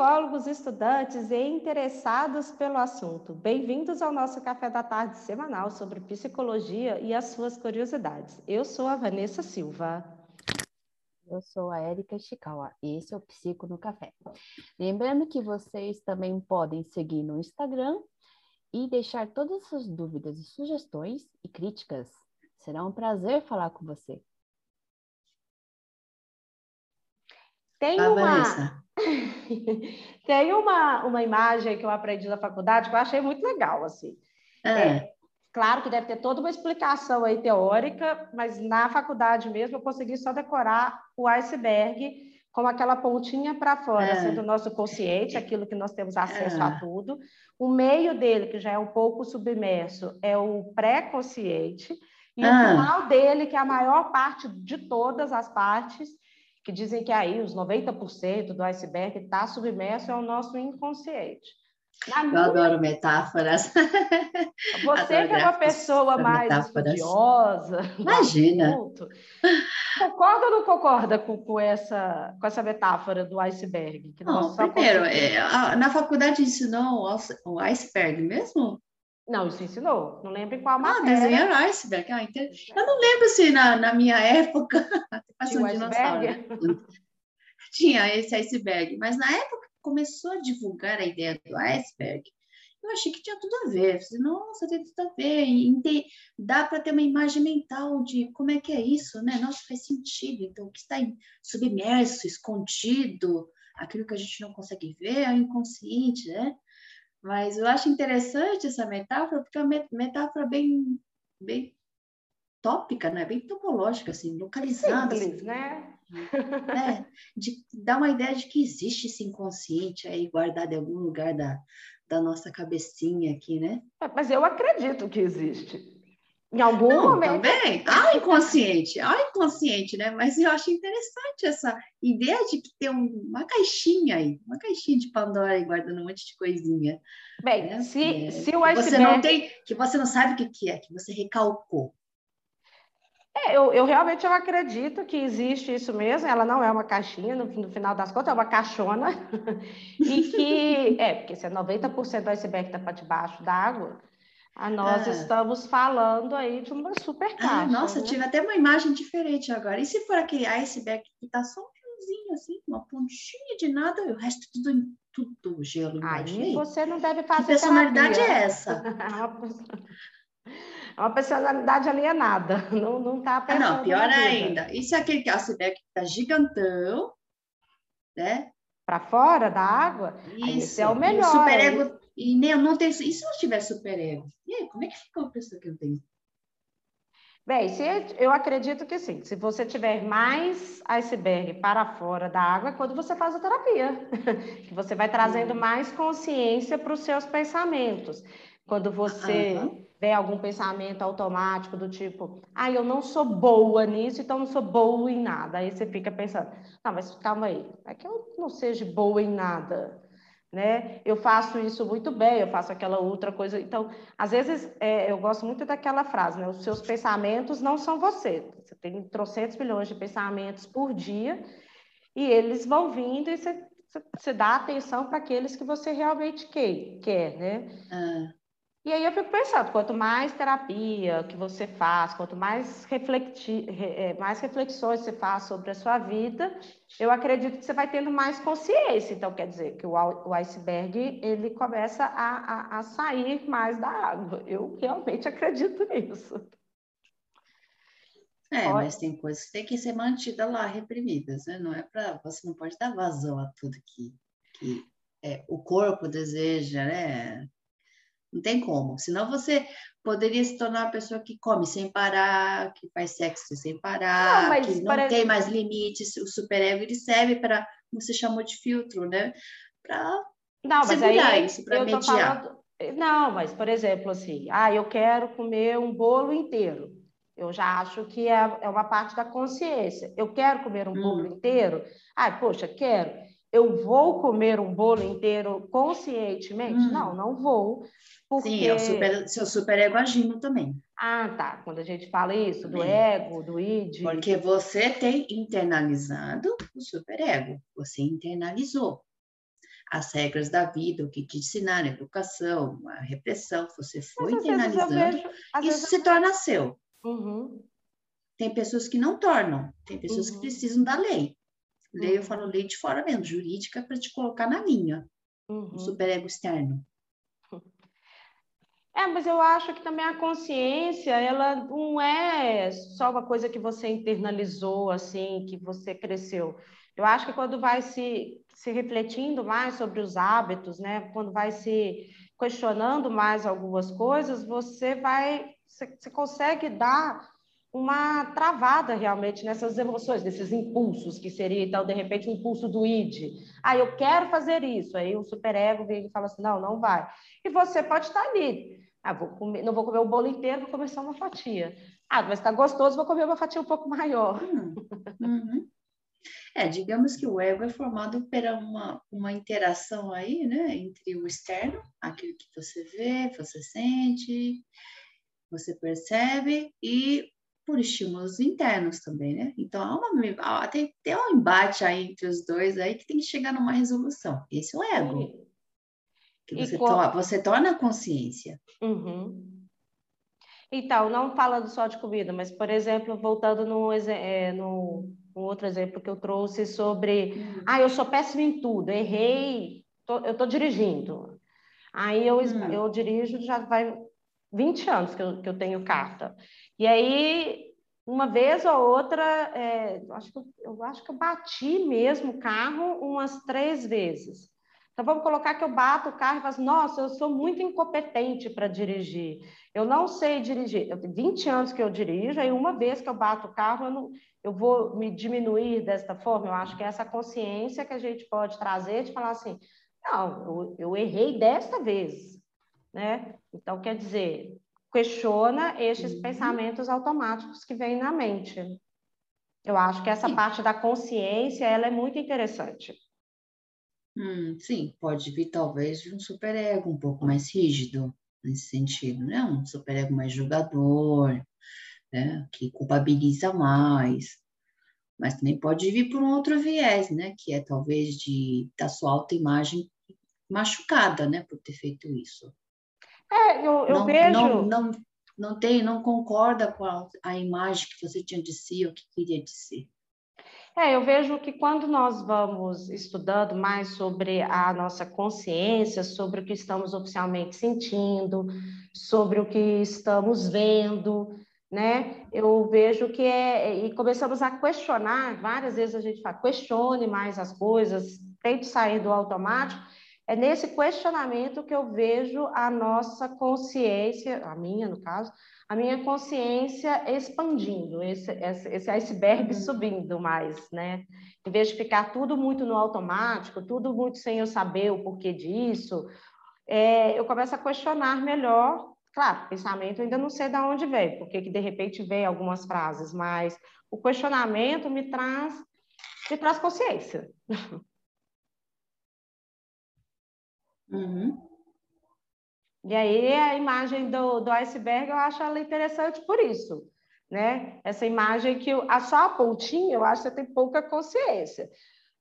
psicólogos, estudantes e interessados pelo assunto. Bem-vindos ao nosso café da tarde semanal sobre psicologia e as suas curiosidades. Eu sou a Vanessa Silva. Eu sou a Érica Chikawa e esse é o Psico no Café. Lembrando que vocês também podem seguir no Instagram e deixar todas as suas dúvidas e sugestões e críticas. Será um prazer falar com você. Tem Ah, uma, Vanessa. tem uma, uma imagem que eu aprendi na faculdade que eu achei muito legal, assim. Ah, Claro que deve ter toda uma explicação aí teórica, mas na faculdade mesmo eu consegui só decorar o iceberg com aquela pontinha para fora, Ah. sendo o nosso consciente, aquilo que nós temos acesso Ah. a tudo. O meio dele, que já é um pouco submerso, é o pré-consciente. E o Ah. final dele, que é a maior parte de todas as partes, que dizem que aí os 90% do iceberg está submerso, é o nosso inconsciente. Na eu minha adoro metáforas. você Adoro que é uma pessoa mais metáforas. estudiosa, Imagina. assunto, concorda ou não concorda com, com essa, com essa metáfora do iceberg? Que Não, primeiro, é, na faculdade ensinou o iceberg mesmo? Não, isso ensinou. Não lembro em qual Ah, matéria. desenhar iceberg. Ah, ente- Eu não lembro se na, na minha época passou Tinha um dinossauro. Tinha esse iceberg, mas na época que começou a divulgar a ideia do iceberg, eu achei que tinha tudo a ver. Eu falei, nossa, tem tudo a ver. E dá para ter uma imagem mental de como é que é isso, né? Nossa, faz sentido. Então, o que está submerso, escondido, aquilo que a gente não consegue ver é o inconsciente, né? Mas eu acho interessante essa metáfora, porque é uma met- metáfora bem, bem tópica, né? Bem topológica, assim, localizada. assim, Simples, né? né? De dar uma ideia de que existe esse inconsciente aí guardado em algum lugar da, da nossa cabecinha aqui, né? Mas eu acredito que existe. Em algum Não, momento. também há o inconsciente, há o inconsciente, né? Mas eu acho interessante essa ideia de que tem um- uma caixinha aí, uma caixinha de Pandora aí guardando um monte de coisinha. Bem, né? se, É, se o que você não iceberg. tem, que você não sabe o que que é, que você recalcou. É, eu, eu realmente eu acredito que existe isso mesmo. Ela não é uma caixinha, no, no final das contas, é uma caixona. e que, é, porque se é 90% do iceberg está para debaixo d'água, a nós Ah. estamos falando aí de uma super caixa. Ah, nossa, né? tive até uma imagem diferente agora. E se for aquele iceberg que tá só um fiozinho assim, uma pontinha de nada, e o resto tudo, tudo gelo. E Aí você não deve Que fazer personalidade terapia. é essa? É uma, é uma personalidade alienada. Não, não tá Ah, não, pior ainda. Isso é aquele iceberg que tá gigantão, né? Para fora da água, Isso. esse é o E melhor, superego. E nem, não tem. E se não tiver superego? E aí, como é que fica uma pessoa que não tem? Bem, se, eu acredito que sim. Se você tiver mais iceberg para fora da água, é quando você faz a terapia. que você vai trazendo mais consciência para os seus pensamentos. Quando você Aham. vê algum pensamento automático do tipo, ah, eu não sou boa nisso, então não sou boa em nada. Aí você fica pensando, não, mas calma aí, é que eu não seja boa em nada. Né? Eu faço isso muito bem, eu faço aquela outra coisa. Então, às vezes, é, eu gosto muito daquela frase, né? Os seus pensamentos não são você. Você tem trocentos milhões de pensamentos por dia e eles vão vindo e você, você- dá atenção para aqueles que você realmente quer, quer, né? Ah, E aí eu fico pensando, quanto mais terapia que você faz, quanto mais, refleti, re- é, mais reflexões você faz sobre a sua vida, eu acredito que você vai tendo mais consciência. Então, quer dizer, que o, iceberg, ele começa a, a, a sair mais da água. Eu realmente acredito nisso. é, Olha- mas tem coisas que tem que ser mantidas lá, reprimidas, né? Não é para. Você não pode dar vazão a tudo que, que é, o corpo deseja, né? Não tem como. Senão você poderia se tornar uma pessoa que come sem parar, que faz sexo sem parar, Não, que não por tem mais limites. O superego ele serve para, como você chamou de filtro, né? Para Segurar aí isso tô mediar. falando. Não, mas, por exemplo, assim, ah, eu quero comer um bolo inteiro. Eu já acho que é, é uma parte da consciência. Eu quero comer um bolo Hum. inteiro. Ai, poxa, quero. Eu vou comer um bolo inteiro conscientemente? Hum. Não, não vou. Porque... Sim, é o super, seu superego agindo também. Ah, tá. Quando a gente fala isso, do ego, do id. Porque você tem internalizado o superego. Você internalizou. as regras da vida, o que te ensinaram, a educação, a repressão, você foi Mas, eu internalizando, vejo- isso se torna seu. Uhum, Tem pessoas que não tornam, tem pessoas que Uhum. precisam da lei. Lei, eu Uhum. falo lei de fora mesmo, jurídica, para te colocar na linha, uhum. o superego externo. É, mas eu acho que também a consciência, ela não é só uma coisa que você internalizou, assim, que você cresceu. Eu acho que quando vai se, se refletindo mais sobre os hábitos, né? Quando vai se questionando mais algumas coisas, você vai, você, você consegue dar uma travada realmente nessas emoções, nesses impulsos, que seria, então, de repente, o impulso do id. Ah, eu quero fazer isso. Aí o superego vem e fala assim, não, não vai. E você pode estar ali. Ah, vou comer, não vou comer o bolo inteiro, vou comer só uma fatia. Ah, mas está gostoso, vou comer uma fatia um pouco maior. Hum, uhum. É, digamos que o ego é formado por uma, uma interação aí, né, entre o externo, aquilo que você vê, você sente, você percebe, e por estímulos internos também, né? Então, há uma, há- tem, tem um embate aí entre os dois aí que tem que chegar numa resolução. Esse é o ego, que você, co- to- você torna a consciência. Uhum. Então, não falando só de comida, mas, por exemplo, voltando no, é, no, no outro exemplo que eu trouxe sobre, ah, eu sou péssima em tudo, errei, tô- eu estou dirigindo. Aí eu, es- Hum. eu dirijo, já vai 20 anos que eu, que eu tenho carta. E aí, uma vez ou outra, é, acho que, eu- eu acho que eu bati mesmo o carro umas três vezes. Então, vamos colocar que eu bato o carro e falo assim, nossa, eu sou muito incompetente para dirigir. Eu não sei dirigir. Eu tenho 20 anos que eu dirijo, aí uma vez que eu bato o carro, eu, não, eu vou me diminuir desta forma. Eu acho que é essa consciência que a gente pode trazer de falar assim, não, eu, eu errei desta vez, né? Então, quer dizer, questiona estes Uhum. pensamentos automáticos que vêm na mente. Eu acho que essa Sim. parte da consciência, ela é muito interessante. Hum, sim, pode vir talvez de um superego um pouco mais rígido nesse sentido, né? Um superego mais julgador, né? Que culpabiliza mais. Mas também pode vir por um outro viés, né? Que é talvez de da sua autoimagem machucada, né? Por ter feito isso. É, eu, eu não, vejo... não, não, não tem, não concorda com a, a imagem que você tinha de si ou que queria de si. É, eu vejo que quando nós vamos estudando mais sobre a nossa consciência, sobre o que estamos oficialmente sentindo, sobre o que estamos vendo, né? Eu vejo que é. E começamos a questionar, várias vezes a gente fala, questione mais as coisas, tente sair do automático. É nesse questionamento que eu vejo a nossa consciência, a minha, no caso, a minha consciência expandindo, esse, esse, esse iceberg Uhum. subindo mais, né? Em vez de ficar tudo muito no automático, tudo muito sem eu saber o porquê disso, é, eu começo a questionar melhor. Claro, pensamento ainda não sei de onde veio, porque que de repente vem algumas frases, mas o questionamento me traz, me traz consciência. Uhum. E aí a imagem do, do iceberg eu acho ela interessante por isso, né? Essa imagem que a só a pontinha eu acho que você tem pouca consciência.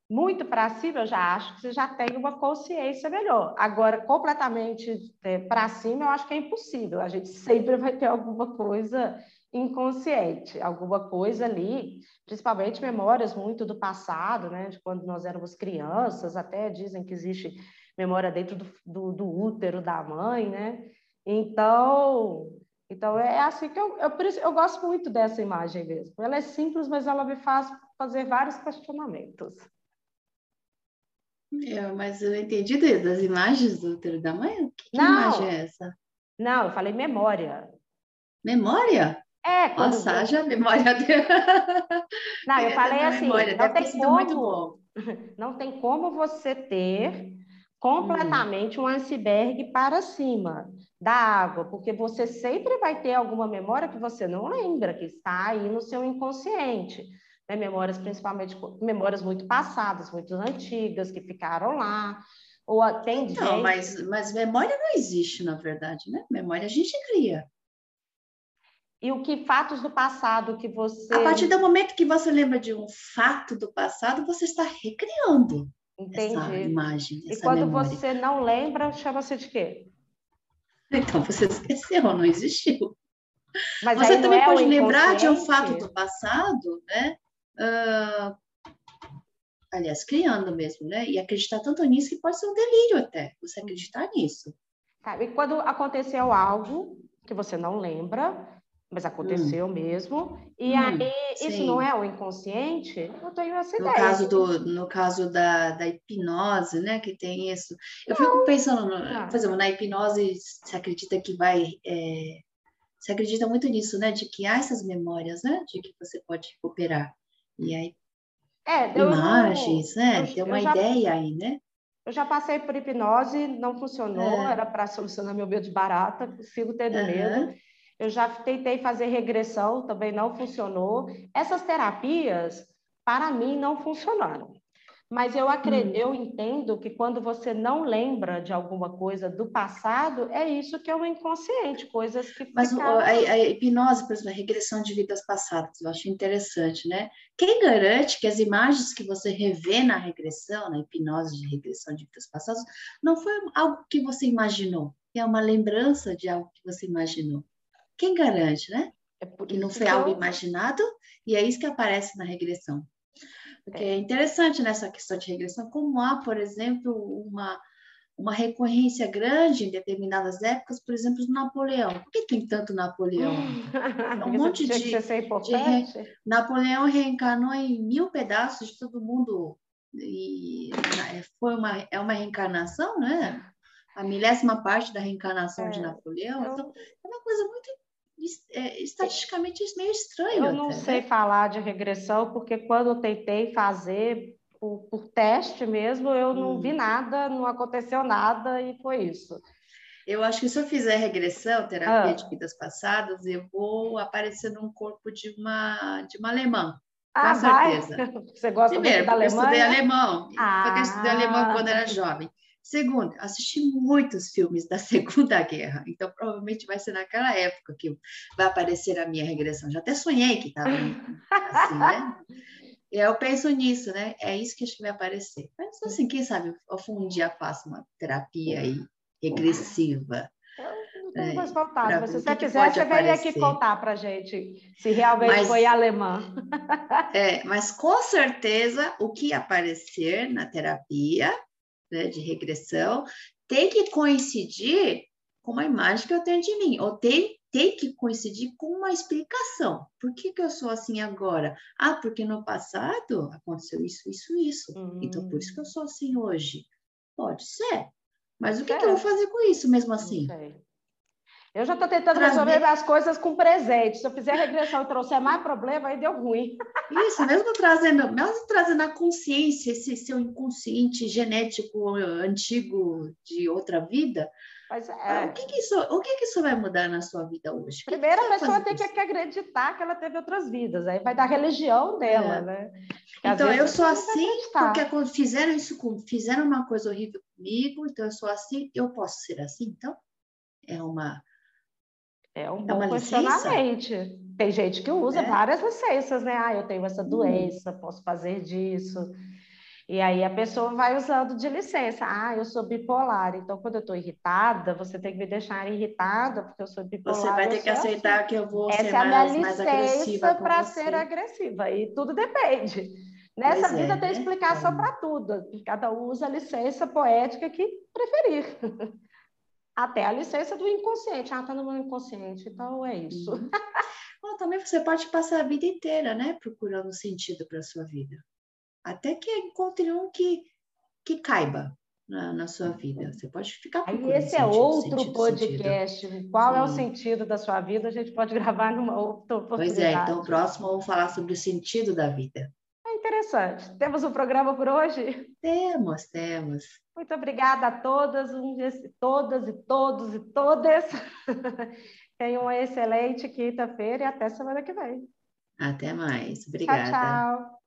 Muito para cima eu já acho que você já tem uma consciência melhor. Agora, completamente é, para cima eu acho que é impossível. A gente sempre vai ter alguma coisa inconsciente, alguma coisa ali, principalmente memórias muito do passado, né? De quando nós éramos crianças, até dizem que existe memória dentro do, do, do útero da mãe, né? Então, então é assim que eu, eu, por isso, eu gosto muito dessa imagem mesmo. Ela é simples, mas ela me faz fazer vários questionamentos. Eu, mas eu entendi das imagens do útero da mãe. Que, Não. imagem é essa? Não, eu falei memória. Memória? É, quando Nossa, haja memória dele. Não, eu falei assim, memória, não deve tem como, não tem como você ter completamente um iceberg para cima da água, porque você sempre vai ter alguma memória que você não lembra, que está aí no seu inconsciente. Né? Memórias, principalmente, memórias muito passadas, muito antigas, que ficaram lá. Ou tem Não, gente... mas, mas memória não existe, na verdade, né? Memória a gente cria. E o que fatos do passado que você. A partir do momento que você lembra de um fato do passado, você está recriando. Entendi. essa imagem, E essa quando memória. você não lembra, chama-se de quê? Então você esqueceu, não existiu. Mas Você também é pode lembrar de um fato do passado, né? Ah, aliás, criando mesmo, né? E acreditar tanto nisso que pode ser um delírio até, você acreditar nisso. Tá, E quando aconteceu algo que você não lembra, mas aconteceu mesmo, e Hum, aí isso sim. não é o inconsciente, eu tenho essa No ideia. caso, do, no caso da, da hipnose, né, que tem isso. Eu fico pensando, no- Não. por exemplo, na hipnose, se acredita que vai. é, se acredita muito nisso, né, de que há essas memórias, né, de que você pode recuperar. E aí, É, eu não- imagens, né, eu- tem uma eu já- ideia aí, né? Eu já passei por hipnose, não funcionou, É. era para solucionar meu medo de barata, sigo tendo Aham. medo. Eu já tentei fazer regressão, também não funcionou. Essas terapias, para mim, não funcionaram. Mas eu, acre- Hum. eu entendo que quando você não lembra de alguma coisa do passado, é isso que é o inconsciente, coisas que Mas ficaram... a, a hipnose, por exemplo, a regressão de vidas passadas, eu acho interessante, né? Quem garante que as imagens que você revê na regressão, na hipnose de regressão de vidas passadas, não foi algo que você imaginou? É uma lembrança de algo que você imaginou. Quem garante, né? É por Que não foi que algo eu- imaginado e é isso que aparece na regressão. Porque é interessante nessa questão de regressão, como há, por exemplo, uma, uma recorrência grande em determinadas épocas, por exemplo, do Napoleão. Por que tem tanto Napoleão? Porque um monte de- ser importante. Napoleão reencarnou em mil pedaços de todo mundo e é, foi uma, é uma reencarnação, né? A milésima parte da reencarnação de É, Napoleão. eu- Então, é uma coisa muito é, estatisticamente meio estranho. Eu não até, sei né? falar de regressão, porque quando eu tentei fazer por, por teste mesmo, eu não Hum. vi nada, não aconteceu nada e foi isso. Eu acho que se eu fizer regressão, terapia Ah. de vidas passadas, eu vou aparecer num corpo de uma, de uma alemã. Ah, Com vai? certeza. Você gosta Primeiro, da porque eu estudei Alemanha? alemão. Porque eu estudei alemão Ah. quando era jovem. Segundo, assisti muitos filmes da Segunda Guerra. Então, provavelmente vai ser naquela época que vai aparecer a minha regressão. Já até sonhei que estava assim, né? Eu penso nisso, né? É isso que acho que vai aparecer. Mas, assim, quem sabe eu um dia faço uma terapia aí regressiva. Não É, mais vontade, pra mas se você quiser, você vem aqui aparecer. contar pra gente se realmente Mas- foi alemã. É, mas com certeza o que aparecer na terapia né, de regressão tem que coincidir com uma imagem que eu tenho de mim, ou tem, tem que coincidir com uma explicação. Por que, que eu sou assim agora? Ah, porque no passado aconteceu isso, isso, isso. Então, por isso que eu sou assim hoje. Pode ser. Mas o que, que eu vou fazer com isso mesmo assim? Sei. Eu já estou tentando Trazer- resolver as coisas com presente. Se eu fizer regressão e trouxer mais problema, aí deu ruim. Isso, mesmo trazendo, mesmo trazendo a consciência, esse seu inconsciente genético eh, antigo de outra vida, Mas ah, é. o que que isso, o que que isso vai mudar na sua vida hoje? Primeiro, a pessoa tem que acreditar que ela teve outras vidas. Aí vai dar religião dela, É. né? Porque Então, eu sou assim porque fizeram isso com, fizeram uma coisa horrível comigo, então eu sou assim, eu posso ser assim, então? É uma É um É bom questionamento. Tem gente que usa É. várias licenças, né? Ah, eu tenho essa Hum. doença, posso fazer disso. E aí a pessoa vai usando de licença. Ah, eu sou bipolar, então quando eu estou irritada, você tem que me deixar irritada, porque eu sou bipolar. você vai ter que sou assim. aceitar que eu vou Essa ser é a minha mais, mais licença para ser agressiva. E tudo depende. Nessa Pois é, vida tem né? explicação Então- para tudo. Cada um usa a licença poética que preferir. Até a licença do inconsciente. Ah, tá no meu inconsciente. Então é isso. Uhum. Ou também você pode passar a vida inteira, né, procurando sentido para sua vida, até que encontre um que que caiba na, na sua vida. Você pode ficar Aí procurando esse é sentido, outro sentido, podcast. Qual é o sentido da sua vida? A gente pode gravar numa outra sentido. oportunidade. Pois é, então o próximo vou falar sobre o sentido da vida. Interessante. Temos um programa por hoje. Temos, temos. Muito obrigada a todas, um- todas e todos e todas. Tenham uma excelente quinta-feira e até semana que vem. Até mais. Tchau, Obrigada. tchau.